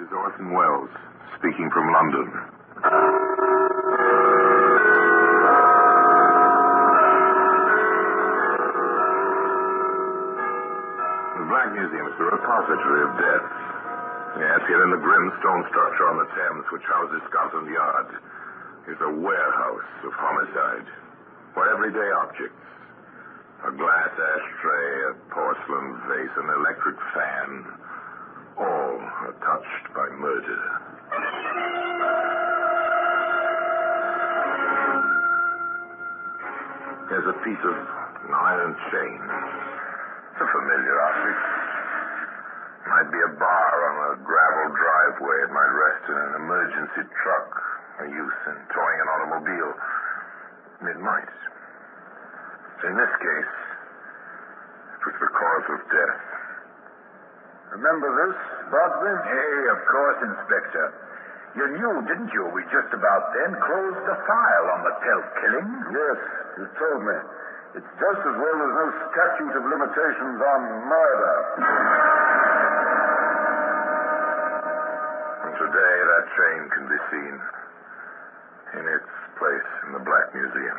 This is Orson Welles, speaking from London. The Black Museum is the repository of death. Yes, here in the grim stone structure on the Thames, which houses Scotland Yard, is a warehouse of homicide. For everyday objects. A glass ashtray, a porcelain vase, an electric fan. Are touched by murder. There's a piece of an iron chain. It's a familiar object. Might be a bar on a gravel driveway. It might rest in an emergency truck, a use in towing an automobile. It might. In this case, it was the cause of death. Remember this, Brodsby? Hey, eh, of course, Inspector. You knew, didn't you? We just about then closed the file on the Pelt killing. Yes, you told me. It's just as well there's no statute of limitations on murder. And today, that train can be seen in its place in the Black Museum.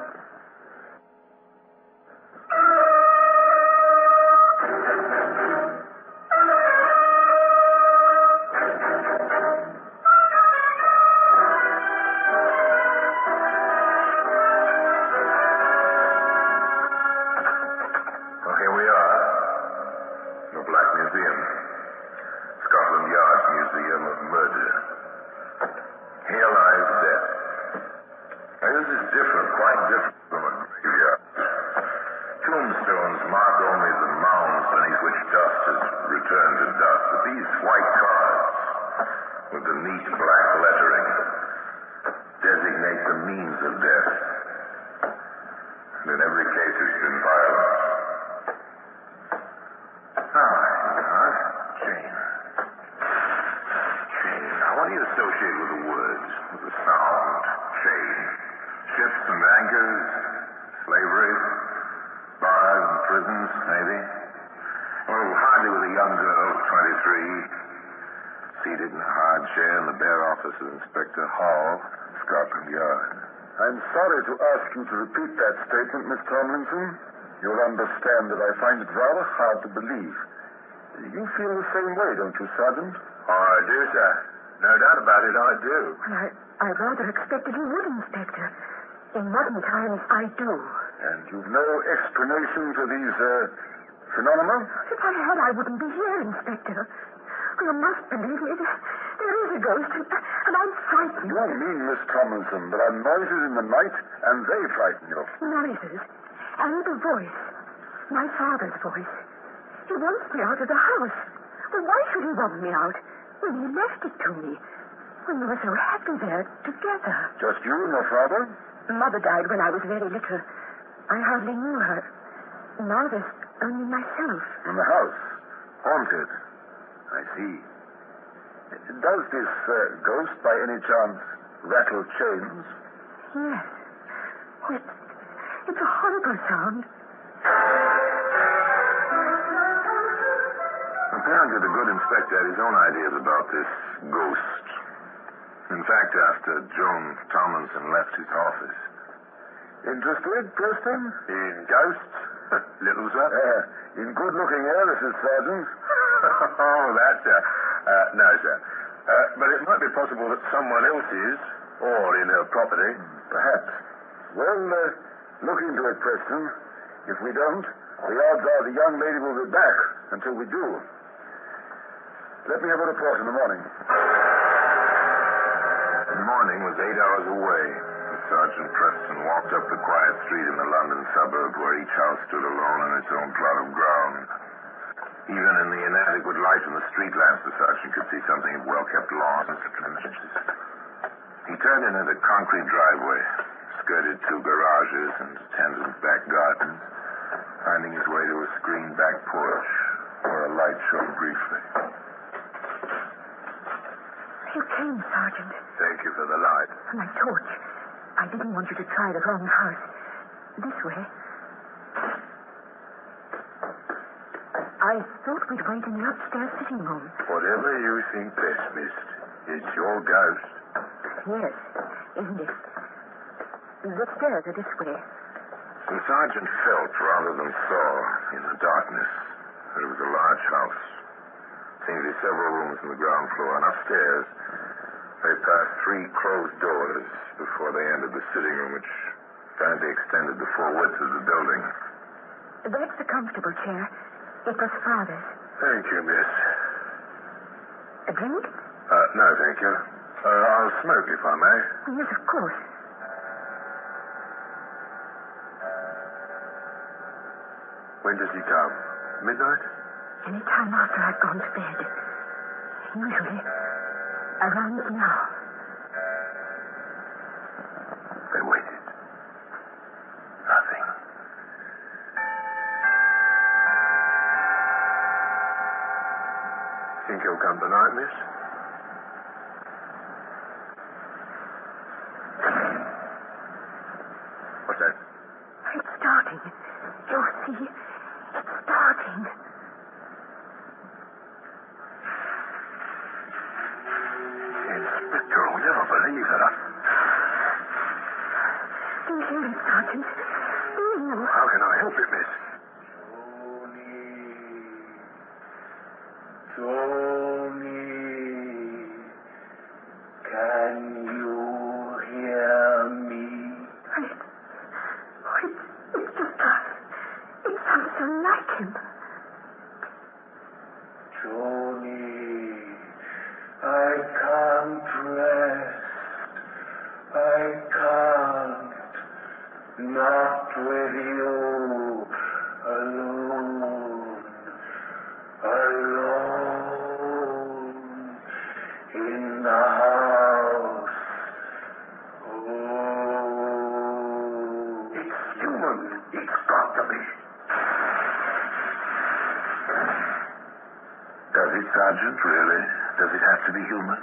The means of death. And in every case, it's been you associate with the words, with the sound? Chain. Ships and anchors, slavery, bars and prisons, maybe. Well, hardly with a young girl, 23, seated in a hard chair in the bare office of Inspector Hall, Scotland Yard. I'm sorry to ask you to repeat that statement, Miss Tomlinson. You'll understand that I find it rather hard to believe. You feel the same way, don't you, Sergeant? Oh, I do, sir. No doubt about it, I do. Well, I, I rather expected you would, Inspector. In modern times, I do. And you've no explanation for these, uh, phenomena? If I had, I wouldn't be here, Inspector. You must believe me. There, is a ghost, and, I'm frightened. You don't mean, Miss Tomlinson, there are noises in the night, and they frighten you. Noises. And the voice. My father's voice. He wants me out of the house. Well, why should he want me out when he left it to me? When we were so happy there together. Just you and your father? Mother died when I was very little. I hardly knew her. Now there's only myself. In the house. Haunted. I see. Does this uh, ghost, by any chance, rattle chains? Yes. Oh, it's, it's a horrible sound. Apparently, the good inspector had his own ideas about this ghost. In fact, after Joan Tomlinson left his office. Interested, Preston? In ghosts? Little, sir? Uh, in good looking air, this is Sergeant. oh, that, sir. Uh, no, sir. Uh, but it might be possible that someone else is, or in her property. Perhaps. Well, uh, look into it, Preston. If we don't, the odds are the young lady will be back until we do. Let me have a report in the morning. The morning was eight hours away. Sergeant Preston walked up the quiet street in the London suburb where each house stood alone on its own plot of ground. Even in the inadequate light from the street lamps, the sergeant could see something of well-kept lawns and fences. He turned into the concrete driveway, skirted two garages and attendant's back garden. Finding his way to a screened back porch where a light showed briefly. You came, Sergeant. Thank you for the light. My torch. I didn't want you to try the wrong house. This way. I thought we'd wait in the upstairs sitting room. Whatever you think best, miss. It's your ghost. Yes, isn't it? The stairs are this way. The sergeant felt rather than saw in the darkness that it was a large house. Seemed to be several rooms on the ground floor, and upstairs they passed three closed doors before they entered the sitting room, which apparently extended the full width of the building. That's the comfortable chair. It was Father's. Thank you, miss. A drink? Uh, no, thank you. Uh, I'll smoke if I may. Yes, of course. When does he come? Midnight? Any time after I've gone to bed. Usually around now. They waited. Nothing. Think he'll come tonight, miss? What's that? It's starting. You'll see. It's starting. Inspector, I'll never believe that. I... Do you hear it, Sergeant? Do you know? How can I help it, miss? Tony, can you hear me? It, oh, it, it just does. It sounds so like him. Tony, I can't rest. I can't. Not with you alone. Alone in the house. Oh. It's human. It's got to be. Does it, Sergeant, really? Does it have to be human?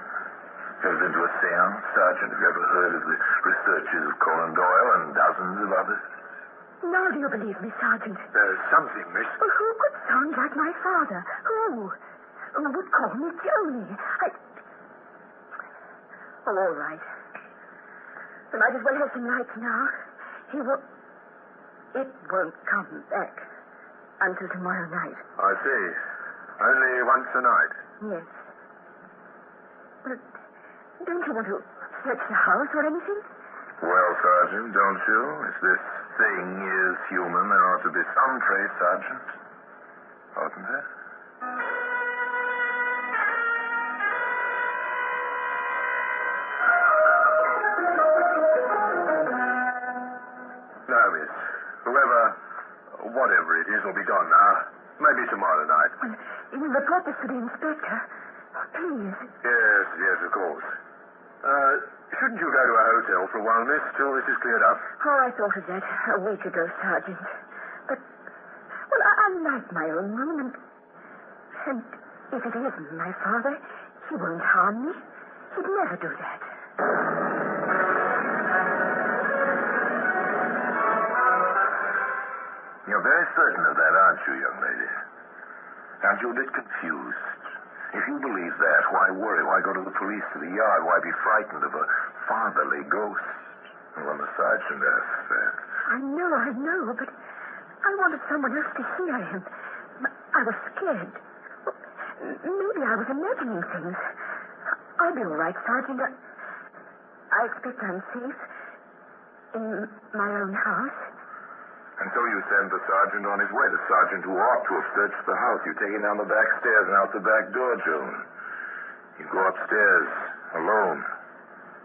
Ever been to a Have you ever heard of the researches of Conan Doyle and dozens of others? Now do you believe me, Sergeant? There's something, miss. Well, who could sound like my father? Who? Who would call me Joni? I... Oh, all right. We might as well have some lights now. He will... It won't come back until tomorrow night. I see. Only once a night. Yes. But don't you want to search the house or anything? Well, Sergeant, don't you? If this thing is human, there ought to be some trace, Sergeant. Oughtn't there? No, miss. Whoever, whatever it is, will be gone now. Maybe tomorrow night. Well, will report this to the inspector. Please. Yes, yes, of course. Uh, shouldn't you go to a hotel for a while, miss, till this is cleared up? Oh, I thought of that a week ago, Sergeant. But, well, I, I like my own room, and, and if it isn't my father, he won't harm me. He'd never do that. You're very certain of that, aren't you, young lady? Aren't you a bit confused? If you believe that, why worry? Why go to the police to the yard? Why be frightened of a fatherly ghost? When the sergeant asks that. I know, I know, but I wanted someone else to hear him. I was scared. Maybe I was imagining things. I'll be all right, Sergeant. I, I expect I'm safe in my own house. And so you send the sergeant on his way, the sergeant who ought to have searched the house. You take him down the back stairs and out the back door, Joan. You go upstairs, alone,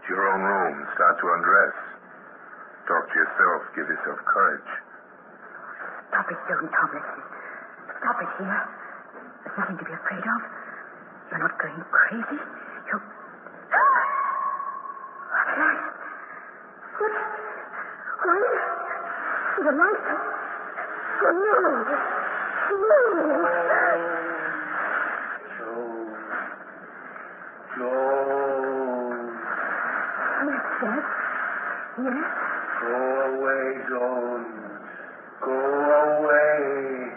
to your own room, start to undress. Talk to yourself, give yourself courage. Stop it, Joan Tomlinson. Stop it here. There's nothing to be afraid of. You're not going crazy. You. What's that? What? What? The light. Oh, no. Yes, Dad. Yes? Go away, Joan. Go away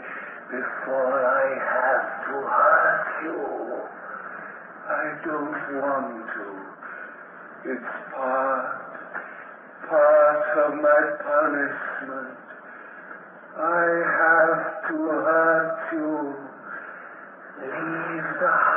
before I have to hurt you. I don't want to. It's part, part of my punishment. I have to hurt you. Leave the house.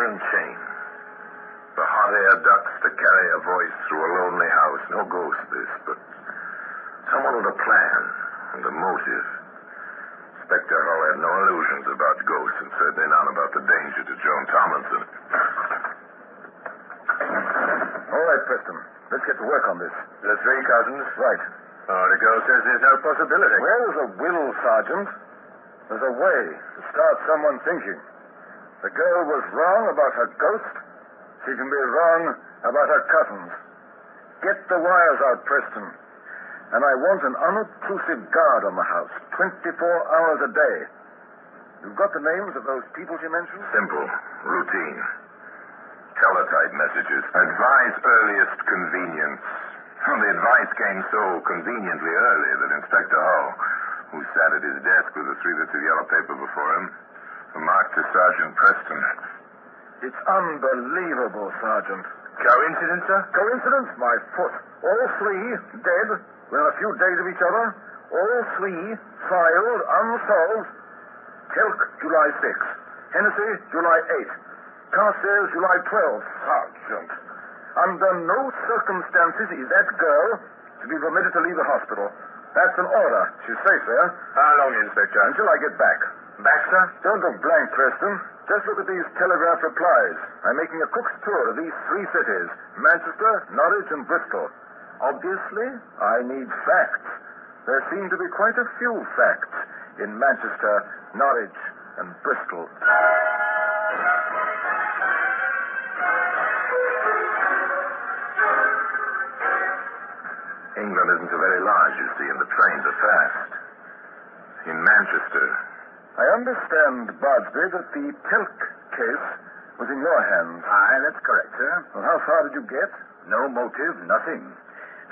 Iron chain. The hot air ducts to carry a voice through a lonely house. No ghost, this, but someone with a plan and a motive. Inspector Hull had no illusions about ghosts and certainly none about the danger to Joan Tomlinson. All right, Preston. Let's get to work on this. The three cousins? Right. Oh, the girl says there's no possibility. Where is a will, Sergeant? There's a way to start someone thinking. The girl was wrong about her ghost. She can be wrong about her cousins. Get the wires out, Preston. And I want an unobtrusive guard on the house, 24 hours a day. You've got the names of those people she mentioned? Simple, routine. Teletype messages. Advise earliest convenience. The advice came so conveniently early that Inspector Hull, who sat at his desk with the three bits of yellow paper before him, remarked to Sergeant Preston. It's unbelievable, Sergeant. Coincidence, sir? Coincidence? My foot. All three dead within a few days of each other. All three filed unsolved. Telk, July 6th. Hennessy, July 8th. Carstairs, July 12th. Sergeant. Under no circumstances is that girl to be permitted to leave the hospital. That's an order. She's safe there How long, Inspector? until I get back. Sir? Don't look blank, Preston. Just look at these telegraph replies. I'm making a cook's tour of these three cities Manchester, Norwich, and Bristol. Obviously, I need facts. There seem to be quite a few facts in Manchester, Norwich, and Bristol. England isn't so very large, you see, and the trains are fast. In Manchester, I understand, Bardsby, that the Telk case was in your hands. Aye, that's correct, sir. Well, how far did you get? No motive, nothing.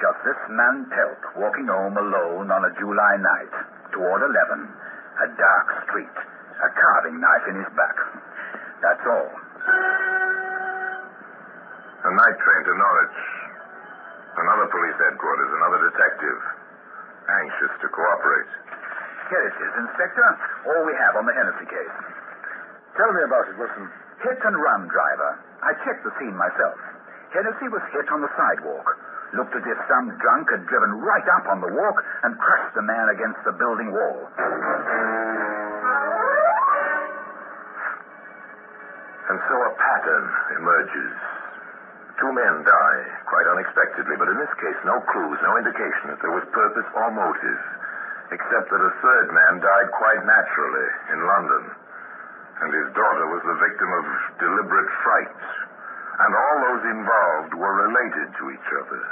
Just this man Telk walking home alone on a July night toward 11. A dark street. A carving knife in his back. That's all. a night train to Norwich. Another police headquarters, another detective. Anxious to cooperate. Here it is, Inspector. All we have on the Hennessy case. Tell me about it, Wilson. Hit and run driver. I checked the scene myself. Hennessy was hit on the sidewalk. Looked as if some drunk had driven right up on the walk and crushed the man against the building wall. And so a pattern emerges. Two men die, quite unexpectedly, but in this case, no clues, no indication that there was purpose or motive, except that a third man died quite naturally in London. And his daughter was the victim of deliberate fright. And all those involved were related to each other.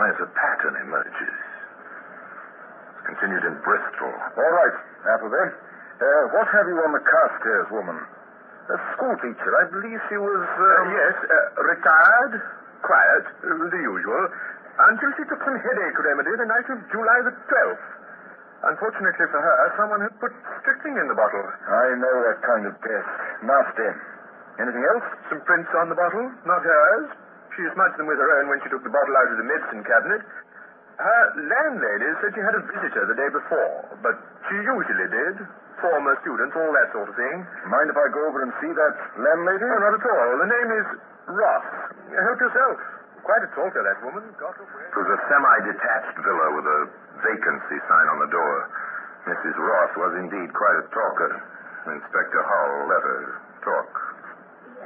Whereas a pattern emerges. It's continued in Bristol. All right, Appleby. Uh, what have you on the Carstairs woman? A school teacher. I believe she was. Um... yes, uh, retired, quiet, uh, the usual, until she took some headache remedy the night of July the 12th. Unfortunately for her, someone had put strychnine in the bottle. I know that kind of death. Nasty. Anything else? Some prints on the bottle, not hers. She smudged them with her own when she took the bottle out of the medicine cabinet. Her landlady said she had a visitor the day before, but she usually did. Former students, all that sort of thing. Mind if I go over and see that landlady? No, not at all. The name is Ross. Help yourself. Quite a talker, that woman. Got away. It was a semi-detached villa with a vacancy sign on the door. Mrs. Ross was indeed quite a talker. Inspector Hull let her talk.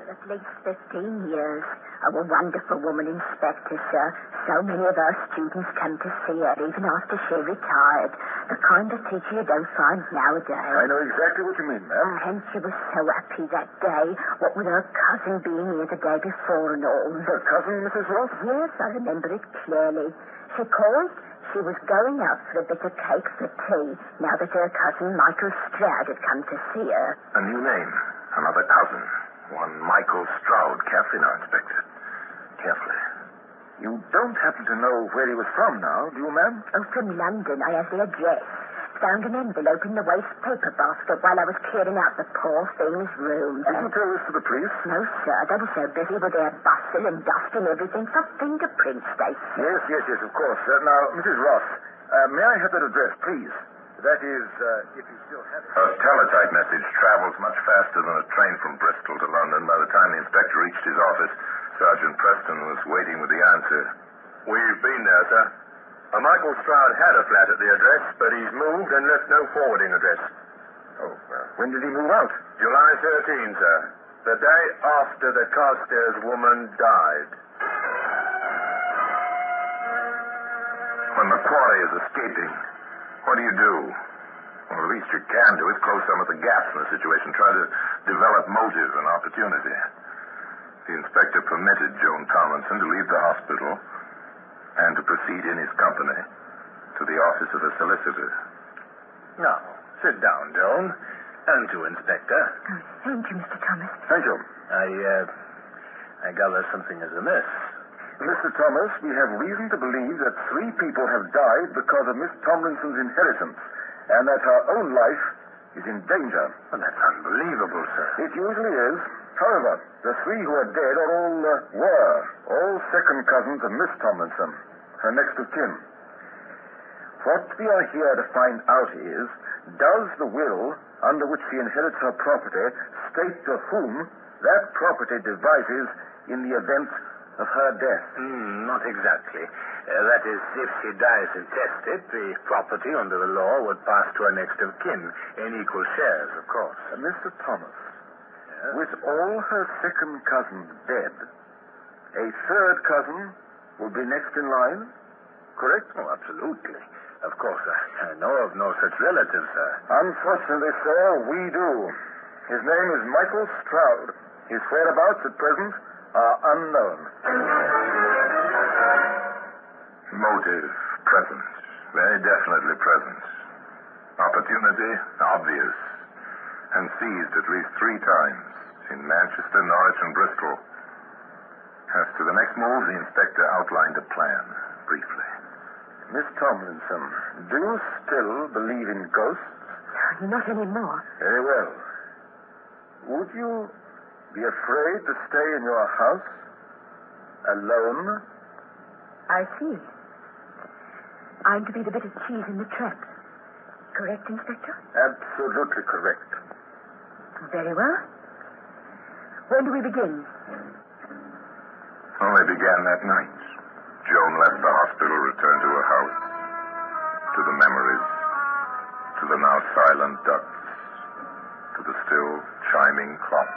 At least 15 years. Oh, a wonderful woman, Inspector, sir. So many of our students come to see her, even after she retired. The kind of teacher you don't find nowadays. I know exactly what you mean, ma'am. And she was so happy that day, what with her cousin being here the day before and all. Her cousin, Mrs. Ross? Yes, I remember it clearly. She called. She was going out for a bit of cake for tea, now that her cousin Michael Stroud had come to see her. A new name. Another cousin. One Michael Stroud. Carefully now, Inspector. Carefully. You don't happen to know where he was from now, do you, ma'am? Oh, from London, I have the address. Found an envelope in the waste paper basket while I was clearing out the poor thing's room. Did you tell this to the police? No, sir. They were so busy with their bustle and dusting everything for fingerprints, they said. Yes, yes, yes, of course. Uh, now, Mrs. Ross, uh, may I have that address, please? That is, uh, if you still have it. A teletype message travels much faster than a train from Bristol to London. By the time the inspector reached his office, Sergeant Preston was waiting with the answer. We've been there, sir. Uh, Michael Stroud had a flat at the address, but he's moved and left no forwarding address. Oh, when did he move out? July 13, sir. The day after the Carstairs woman died. When quarry is escaping, what do you do? Well, the least you can do is close some of the gaps in the situation. Try to develop motive and opportunity. The inspector permitted Joan Tomlinson to leave the hospital and to proceed in his company to the office of a solicitor. Now, sit down, Joan. And to Inspector. Oh, thank you, Mr. Thomas. Thank you. I, uh, I gather something is amiss. Mr. Thomas, we have reason to believe that three people have died because of Miss Tomlinson's inheritance, and that her own life is in danger. Well, that's unbelievable, sir. It usually is. However, the three who are dead are all, uh, were, all second cousins of Miss Tomlinson, her next of kin. What we are here to find out is, does the will under which she inherits her property state to whom that property devises in the event of her death? Hmm, not exactly. Uh, that is, if she dies intestate, the property under the law would pass to her next of kin in equal shares, of course. Uh, Mr. Thomas, with all her second cousins dead, a third cousin will be next in line, correct? Oh, absolutely. Of course, I, I know of no such relative, sir. Unfortunately, sir, we do. His name is Michael Stroud. His whereabouts at present are unknown. Motive present. Very definitely present. Opportunity obvious. And seized at least three times in Manchester, Norwich, and Bristol. As to the next move, the inspector outlined a plan, briefly. Miss Tomlinson, do you still believe in ghosts? Not anymore. Very well. Would you be afraid to stay in your house alone? I see. I'm to be the bit of cheese in the trap. Correct, Inspector? Absolutely correct. Very well. When do we begin? Oh, Only began that night. Joan left the hospital, returned to her house, to the memories, to the now silent ducks, to the still chiming clock.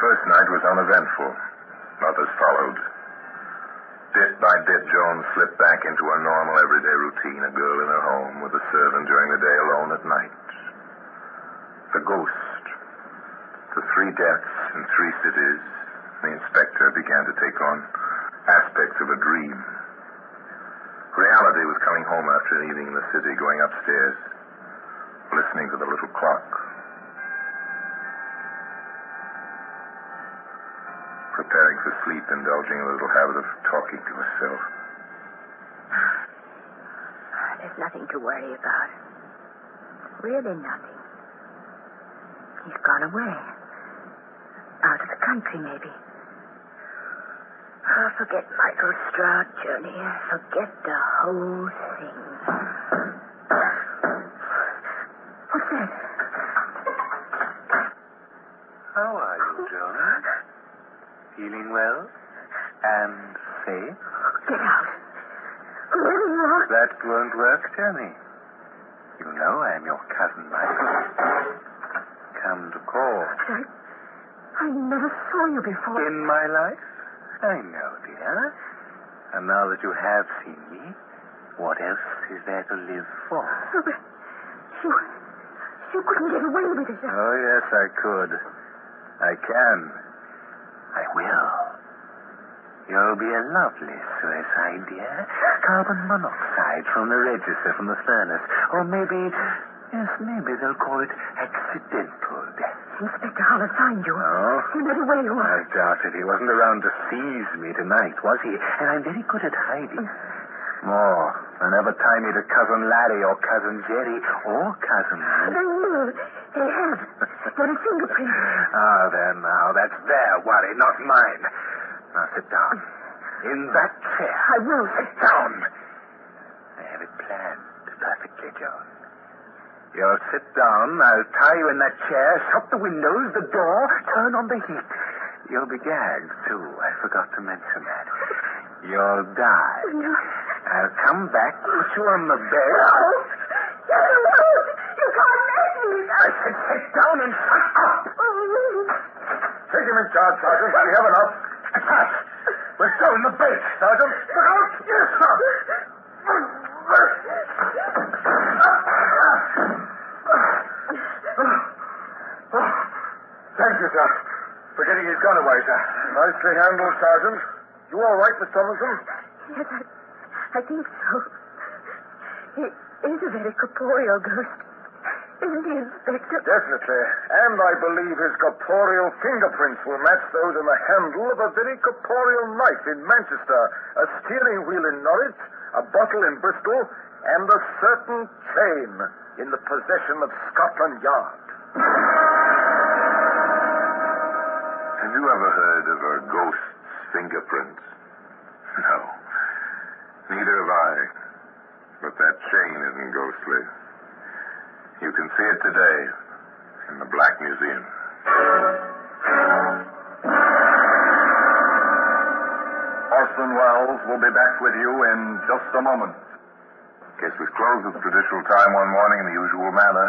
First night was uneventful. Others followed. Bit by bit, Joan slipped back into her normal everyday routine, a girl in her home with a servant during the day, alone at night. The ghost, the three deaths in three cities, the inspector began to take on aspects of a dream. Reality was coming home after an evening in the city, going upstairs, listening to the little clock. Preparing for sleep, indulging in a little habit of talking to herself. Ah, there's nothing to worry about. Really nothing. He's gone away. Out of the country, maybe. Oh, forget Michael Stroud, Johnny. Forget the whole thing. What's that? How are you, Joan? Feeling well? And safe? Get out. Are. That won't work, Johnny. You know I'm your cousin, Michael. Come to call. I, I never saw you before. In my life? I know, dear. And now that you have seen me, what else is there to live for? Oh, but You, you couldn't get away with it. Oh, yes, I could. I can. I will. You'll be a lovely suicide, dear. Carbon monoxide from the register from the furnace. Or maybe, yes, maybe they'll call it accidental death. Inspector Hollis find you. Oh? You know where you are. I doubt it. He wasn't around to seize me tonight, was he? And I'm very good at hiding. More than ever tie me to Cousin Larry or Cousin Jerry or Cousin They will. They have. Got a fingerprint. Ah, there now. That's their worry, not mine. Now sit down. In that chair. I will. Sit down. I have it planned perfectly, Joan. You'll sit down. I'll tie you in that chair, shut the windows, the door, turn on the heat. You'll be gagged, too. I forgot to mention that. You'll die. I'll come back, put you on the bed. No won't. You can't make me. I said sit down and shut up. Take him in charge, Sergeant. We have enough. We're still in the bed, Sergeant. Look out. Yes, sir. Thank you, sir, for getting his gun away, sir. Nicely handled, Sergeant. You all right, Miss Tomlinson? Yes, I, I think so. He is a very corporeal ghost. Definitely. And I believe his corporeal fingerprints will match those on the handle of a very corporeal knife in Manchester, a steering wheel in Norwich, a bottle in Bristol, and a certain chain in the possession of Scotland Yard. Have you ever heard of a ghost's fingerprints? No. Neither have I. But that chain isn't ghostly. You can see it today in the Black Museum. Orson Welles will be back with you in just a moment. Case was closed at the traditional time one morning in the usual manner.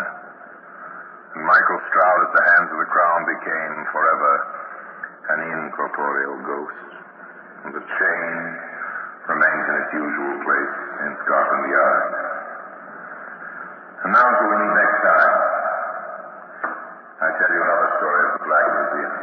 And Michael Stroud at the hands of the crown became forever an incorporeal ghost. And the chain remains in its usual place in Scotland Yard. And now going next time, I tell you another story of the Black Museum.